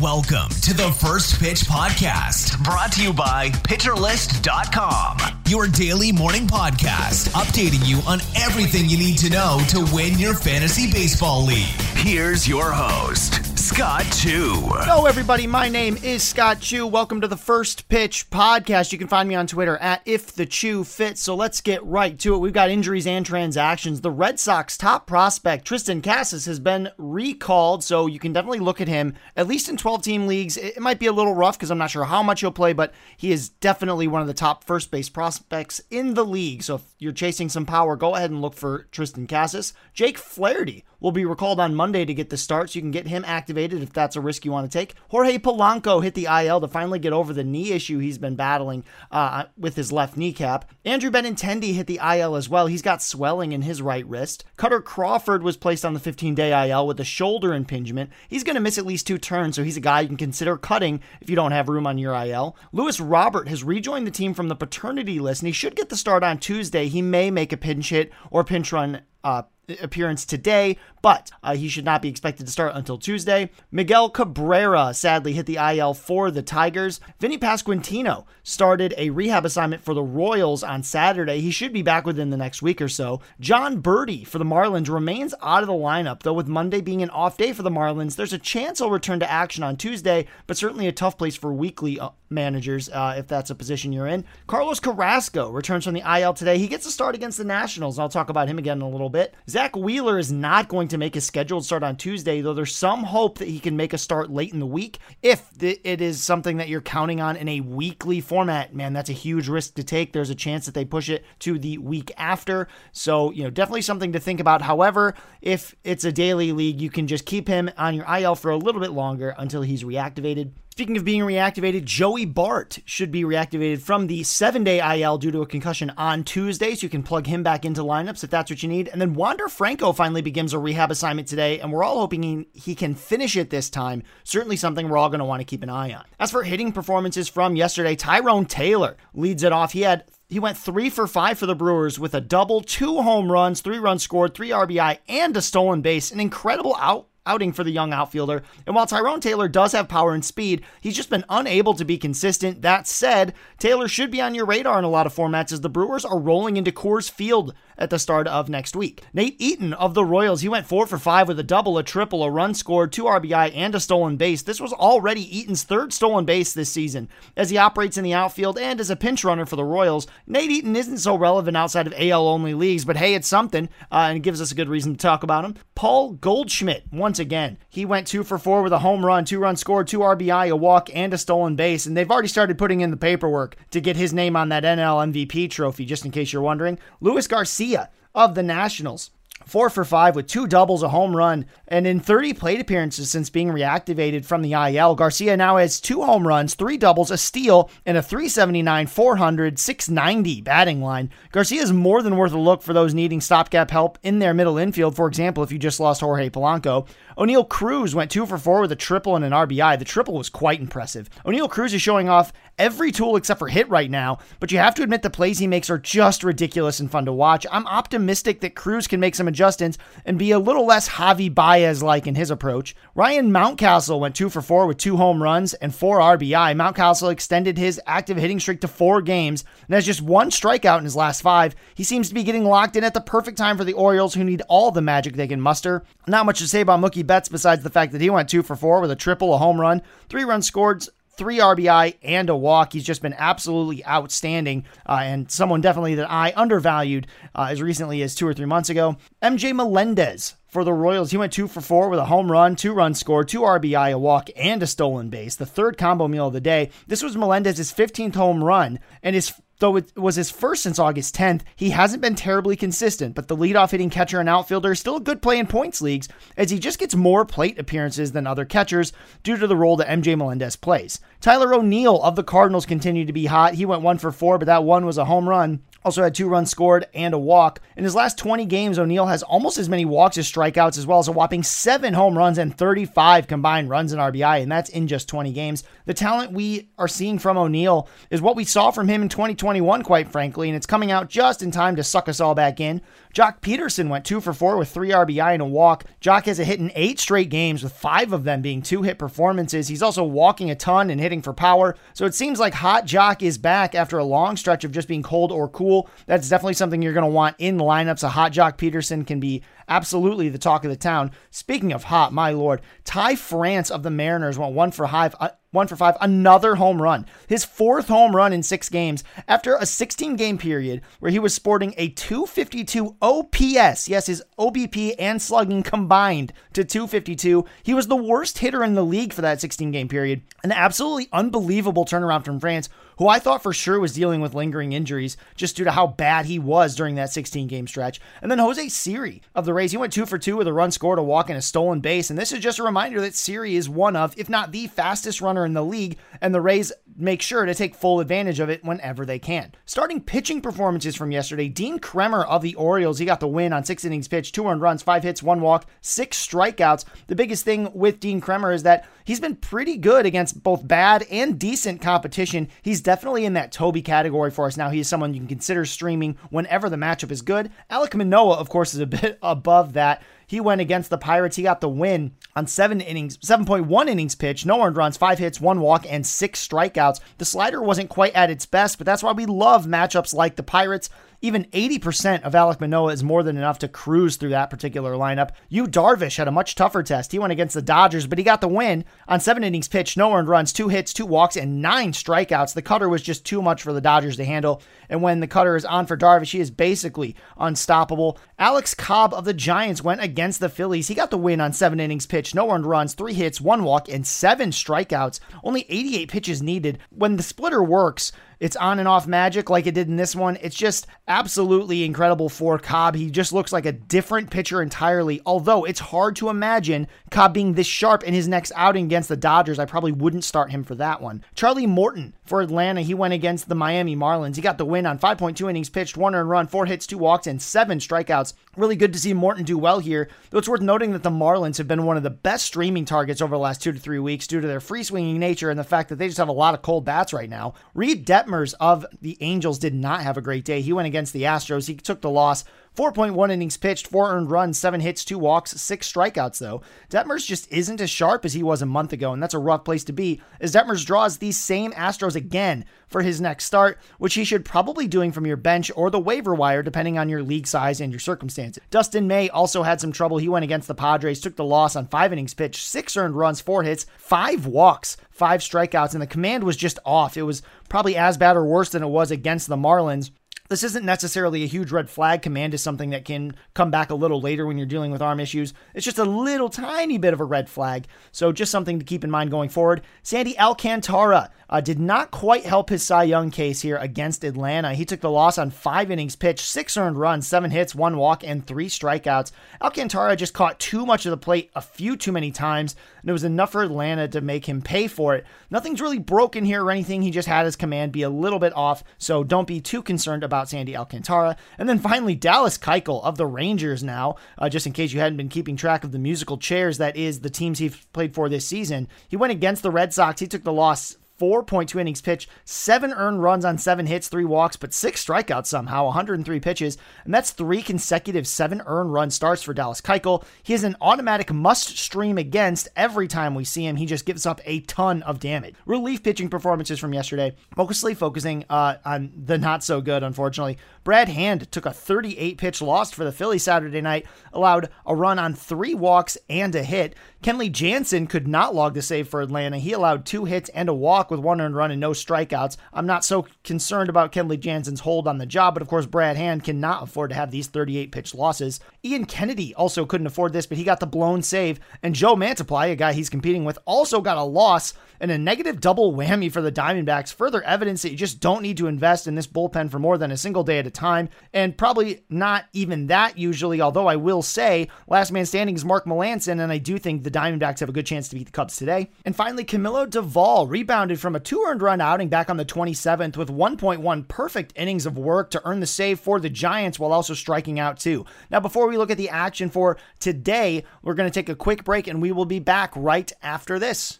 Welcome to the First Pitch Podcast, brought to you by PitcherList.com, your daily morning podcast, updating you on everything you need to know to win your fantasy baseball league. Here's your host, Scott Chu. Hello, everybody. My name is Scott Chu. Welcome to the First Pitch Podcast. You can find me on Twitter at If the Chu Fits. So let's get right to it. We've got injuries and transactions. The Red Sox top prospect, Triston Casas, has been recalled. So you can definitely look at him, at least in 12 team leagues. It might be a little rough because I'm not sure how much he'll play, but he is definitely one of the top first base prospects in the league. So if you're chasing some power, go ahead and look for Triston Casas. Jake Flaherty will be recalled on Monday to get the start, so you can get him activated if that's a risk you want to take. Jorge Polanco hit the IL to finally get over the knee issue he's been battling uh, with his left kneecap. Andrew Benintendi hit the IL as well. He's got swelling in his right wrist. Kutter Crawford was placed on the 15 day IL with a shoulder impingement. He's going to miss at least two turns, so he's a guy you can consider cutting if you don't have room on your IL. Luis Robert has rejoined the team from the paternity list, and he should get the start on Tuesday. He may make a pinch hit or pinch run uh, appearance today, but uh, he should not be expected to start until Tuesday. Miguel Cabrera sadly hit the IL for the Tigers. Vinnie Pasquantino started a rehab assignment for the Royals on Saturday. He should be back within the next week or so. Jon Berti for the Marlins remains out of the lineup, though with Monday being an off day for the Marlins, there's a chance he'll return to action on Tuesday, but certainly a tough place for weekly uh, managers uh, if that's a position you're in. Carlos Carrasco returns from the IL today. He gets a start against the Nationals. I'll talk about him again in a little bit. Zack Wheeler is not going to make a scheduled start on Tuesday, though there's some hope that he can make a start late in the week. If it is something that you're counting on in a weekly format, man, that's a huge risk to take. There's a chance that they push it to the week after. So, you know, definitely something to think about. However, if it's a daily league, you can just keep him on your IL for a little bit longer until he's reactivated. Speaking of being reactivated, Joey Bart should be reactivated from the seven day IL due to a concussion on Tuesday, so you can plug him back into lineups if that's what you need. And then Wander Franco finally begins a rehab assignment today, and we're all hoping he, he can finish it this time. Certainly something we're all going to want to keep an eye on. As for hitting performances from yesterday, Tyrone Taylor leads it off. He had he went three for five for the Brewers with a double, two home runs, three runs scored, three RBI, and a stolen base. An incredible out outing for the young outfielder. And while Tyrone Taylor does have power and speed, he's just been unable to be consistent. That said, Taylor should be on your radar in a lot of formats as the Brewers are rolling into Coors Field at the start of next week. Nate Eaton of the Royals, he went four for five with a double, a triple, a run scored, two RBI, and a stolen base. This was already Eaton's third stolen base this season. As he operates in the outfield and as a pinch runner for the Royals, Nate Eaton isn't so relevant outside of AL only leagues, but hey, it's something, uh, and it gives us a good reason to talk about him. Paul Goldschmidt, once again, he went two for four with a home run, two runs scored, two RBI, a walk, and a stolen base, and they've already started putting in the paperwork to get his name on that NL MVP trophy, just in case you're wondering. Luis Garcia of the Nationals. Four for five with two doubles, a home run, and in 30 plate appearances since being reactivated from the IL, Garcia now has two home runs, three doubles, a steal, and a 379, 400, 690 batting line. Garcia is more than worth a look for those needing stopgap help in their middle infield. For example, if you just lost Jorge Polanco, Oneil Cruz went two for four with a triple and an RBI. The triple was quite impressive. Oneil Cruz is showing off every tool except for hit right now, but you have to admit the plays he makes are just ridiculous and fun to watch. I'm optimistic that Cruz can make some adjustments and be a little less Javy Baez like in his approach. Ryan Mountcastle went two for four with two home runs and four RBI. Mountcastle extended his active hitting streak to four games and has just one strikeout in his last five. He seems to be getting locked in at the perfect time for the Orioles, who need all the magic they can muster. Not much to say about Mookie Betts besides the fact that he went two for four with a triple, a home run, three runs scored, three RBI and a walk. He's just been absolutely outstanding uh, and someone definitely that I undervalued uh, as recently as two or three months ago. MJ Melendez for the Royals. He went two for four with a home run, two runs scored, two RBI, a walk, and a stolen base. The third combo meal of the day. This was Melendez's 15th home run and his Though it was his first since August 10th, he hasn't been terribly consistent, but the leadoff hitting catcher and outfielder is still a good play in points leagues as he just gets more plate appearances than other catchers due to the role that MJ Melendez plays. Tyler O'Neill of the Cardinals continued to be hot. He went one for four, but that one was a home run. Also had two runs scored and a walk. In his last 20 games, O'Neill has almost as many walks as strikeouts, as well as a whopping seven home runs and 35 combined runs and RBI, and that's in just 20 games. The talent we are seeing from O'Neill is what we saw from him in 2021, quite frankly, and it's coming out just in time to suck us all back in. Joc Pederson went two for four with three RBI and a walk. Joc has a hit in eight straight games, with five of them being two hit performances. He's also walking a ton and hitting for power. So it seems like Hot Joc is back after a long stretch of just being cold or cool. That's definitely something you're going to want in lineups. A Hot Joc Pederson can be absolutely the talk of the town. Speaking of hot, my lord, Ty France of the Mariners went one for five, uh, one for five, another home run. His fourth home run in six games after a 16 game period where he was sporting a 252 OPS. Yes, his OBP and slugging combined to 252. He was the worst hitter in the league for that 16 game period. An absolutely unbelievable turnaround from France who I thought for sure was dealing with lingering injuries just due to how bad he was during that 16 game stretch. And then Jose Siri of the Rays, he went two for two with a run scored, a walk, and a stolen base. And this is just a reminder that Siri is one of, if not the fastest runner in the league, and the Rays make sure to take full advantage of it whenever they can. Starting pitching performances from yesterday, Dean Kremer of the Orioles, he got the win on six innings pitched, two earned runs, five hits, one walk, six strikeouts. The biggest thing with Dean Kremer is that he's been pretty good against both bad and decent competition. He's definitely in that Toby category for us now. He is someone you can consider streaming whenever the matchup is good. Alek Manoah, of course, is a bit above that. He went against the Pirates. He got the win on seven innings, 7.1 innings pitched, no earned runs, five hits, one walk, and six strikeouts. The slider wasn't quite at its best, but that's why we love matchups like the Pirates. Even 80% of Alek Manoah is more than enough to cruise through that particular lineup. Yu Darvish had a much tougher test. He went against the Dodgers, but he got the win on seven innings pitched, no earned runs, two hits, two walks, and nine strikeouts. The cutter was just too much for the Dodgers to handle. And when the cutter is on for Darvish, he is basically unstoppable. Alex Cobb of the Giants went against the Phillies. He got the win on seven innings pitched, no earned runs, three hits, one walk, and seven strikeouts. Only 88 pitches needed. When the splitter works, it's on and off magic like it did in this one. It's just absolutely incredible for Cobb. He just looks like a different pitcher entirely. Although it's hard to imagine Cobb being this sharp in his next outing against the Dodgers. I probably wouldn't start him for that one. Charlie Morton for Atlanta. He went against the Miami Marlins. He got the win on 5.2 innings pitched, one earned run, four hits, two walks, and seven strikeouts. Really good to see Morton do well here. Though it's worth noting that the Marlins have been one of the best streaming targets over the last two to three weeks due to their free swinging nature and the fact that they just have a lot of cold bats right now. Reid Detmers of the Angels did not have a great day. He went against the Astros. He took the loss 4.1 innings pitched, four earned runs, seven hits, two walks, six strikeouts, though. Detmers just isn't as sharp as he was a month ago, and that's a rough place to be, as Detmers draws these same Astros again for his next start, which he should probably doing from your bench or the waiver wire, depending on your league size and your circumstances. Dustin May also had some trouble. He went against the Padres, took the loss on five innings pitched, six earned runs, four hits, five walks, five strikeouts, and the command was just off. It was probably as bad or worse than it was against the Marlins. This isn't necessarily a huge red flag. Command is something that can come back a little later when you're dealing with arm issues. It's just a little tiny bit of a red flag. So just something to keep in mind going forward. Sandy Alcantara uh, did not quite help his Cy Young case here against Atlanta. He took the loss on five innings pitched, six earned runs, seven hits, one walk, and three strikeouts. Alcantara just caught too much of the plate a few too many times, and it was enough for Atlanta to make him pay for it. Nothing's really broken here or anything. He just had his command be a little bit off, so don't be too concerned about Sandy Alcantara. And then finally, Dallas Keuchel of the Rangers now, uh, just in case you hadn't been keeping track of the musical chairs that is the teams he's played for this season. He went against the Red Sox. He took the loss 4.2 innings pitched, seven earned runs on seven hits, three walks, but six strikeouts somehow, 103 pitches. And that's three consecutive seven earned run starts for Dallas Keuchel. He is an automatic must stream against every time we see him. He just gives up a ton of damage. Relief pitching performances from yesterday, mostly focusing uh, on the not so good, unfortunately. Brad Hand took a 38 pitch loss for the Phillies Saturday night, allowed a run on three walks and a hit. Kenley Jansen could not log the save for Atlanta. He allowed two hits and a walk with one earned run and no strikeouts. I'm not so concerned about Kenley Jansen's hold on the job, but of course, Brad Hand cannot afford to have these 38 pitch losses. Ian Kennedy also couldn't afford this, but he got the blown save. And Joe Mantiply, a guy he's competing with, also got a loss and a negative double whammy for the Diamondbacks. Further evidence that you just don't need to invest in this bullpen for more than a single day at a time, and probably not even that usually. Although I will say, last man standing is Mark Melancon, and I do think the Diamondbacks have a good chance to beat the Cubs today. And finally, Camilo Doval rebounded from a two earned run outing back on the 27th with 1.1 perfect innings of work to earn the save for the Giants while also striking out two. Now, before we look at the action for today, we're going to take a quick break and we will be back right after this.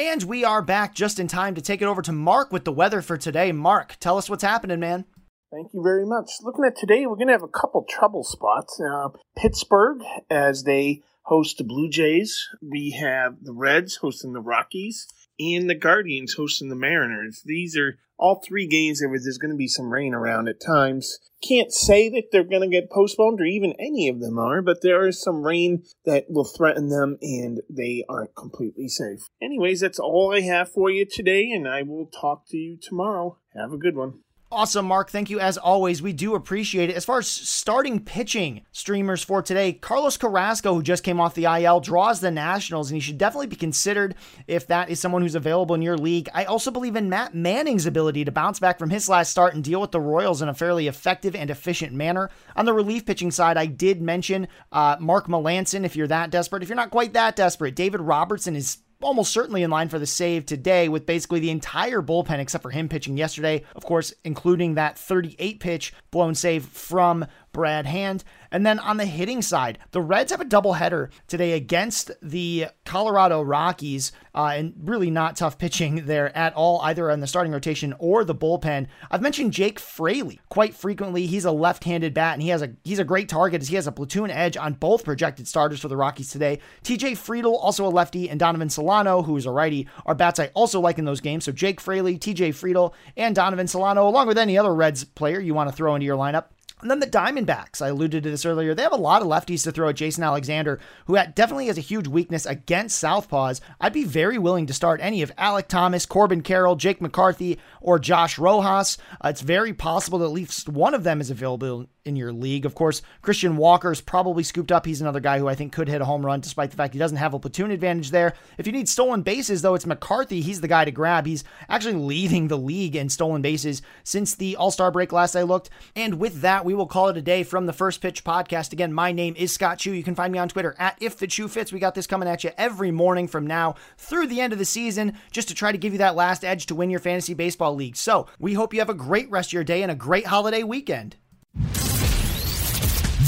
And we are back just in time to take it over to Mark with the weather for today. Mark, tell us what's happening, man. Thank you very much. Looking at today, we're going to have a couple trouble spots. Uh, Pittsburgh, as they host the Blue Jays. We have the Reds hosting the Rockies and the Guardians hosting the Mariners. These are all three games where there's going to be some rain around at times. Can't say that they're going to get postponed or even any of them are, but there is some rain that will threaten them and they aren't completely safe. Anyways, that's all I have for you today, and I will talk to you tomorrow. Have a good one. Awesome, Mark. Thank you as always. We do appreciate it. As far as starting pitching streamers for today, Carlos Carrasco, who just came off the IL, draws the Nationals, and he should definitely be considered if that is someone who's available in your league. I also believe in Matt Manning's ability to bounce back from his last start and deal with the Royals in a fairly effective and efficient manner. On the relief pitching side, I did mention uh, Mark Melancon if you're that desperate. If you're not quite that desperate, David Robertson is almost certainly in line for the save today with basically the entire bullpen except for him pitching yesterday, of course, including that 38 pitch blown save from Brad Hand. And then on the hitting side, the Reds have a doubleheader today against the Colorado Rockies, uh, and really not tough pitching there at all, either on the starting rotation or the bullpen. I've mentioned Jake Fraley quite frequently. He's a left-handed bat, and he has a he's a great target as he has a platoon edge on both projected starters for the Rockies today. TJ Friedl, also a lefty, and Donovan Solano, who is a righty, are bats I also like in those games. So Jake Fraley, TJ Friedl, and Donovan Solano, along with any other Reds player you want to throw into your lineup. And then the Diamondbacks, I alluded to this earlier, they have a lot of lefties to throw at Jason Alexander, who definitely has a huge weakness against Southpaws. I'd be very willing to start any of Alek Thomas, Corbin Carroll, Jake McCarthy, or Josh Rojas. Uh, it's very possible that at least one of them is available in your league. Of course, Christian Walker is probably scooped up. He's another guy who I think could hit a home run, despite the fact he doesn't have a platoon advantage there. If you need stolen bases, though, it's McCarthy. He's the guy to grab. He's actually leading the league in stolen bases since the All Star break last I looked. And with that, we will call it a day from the First Pitch podcast. Again, my name is Scott Chu. You can find me on Twitter at If the Chu Fits. We got this coming at you every morning from now through the end of the season, just to try to give you that last edge to win your fantasy baseball league. So we hope you have a great rest of your day and a great holiday weekend.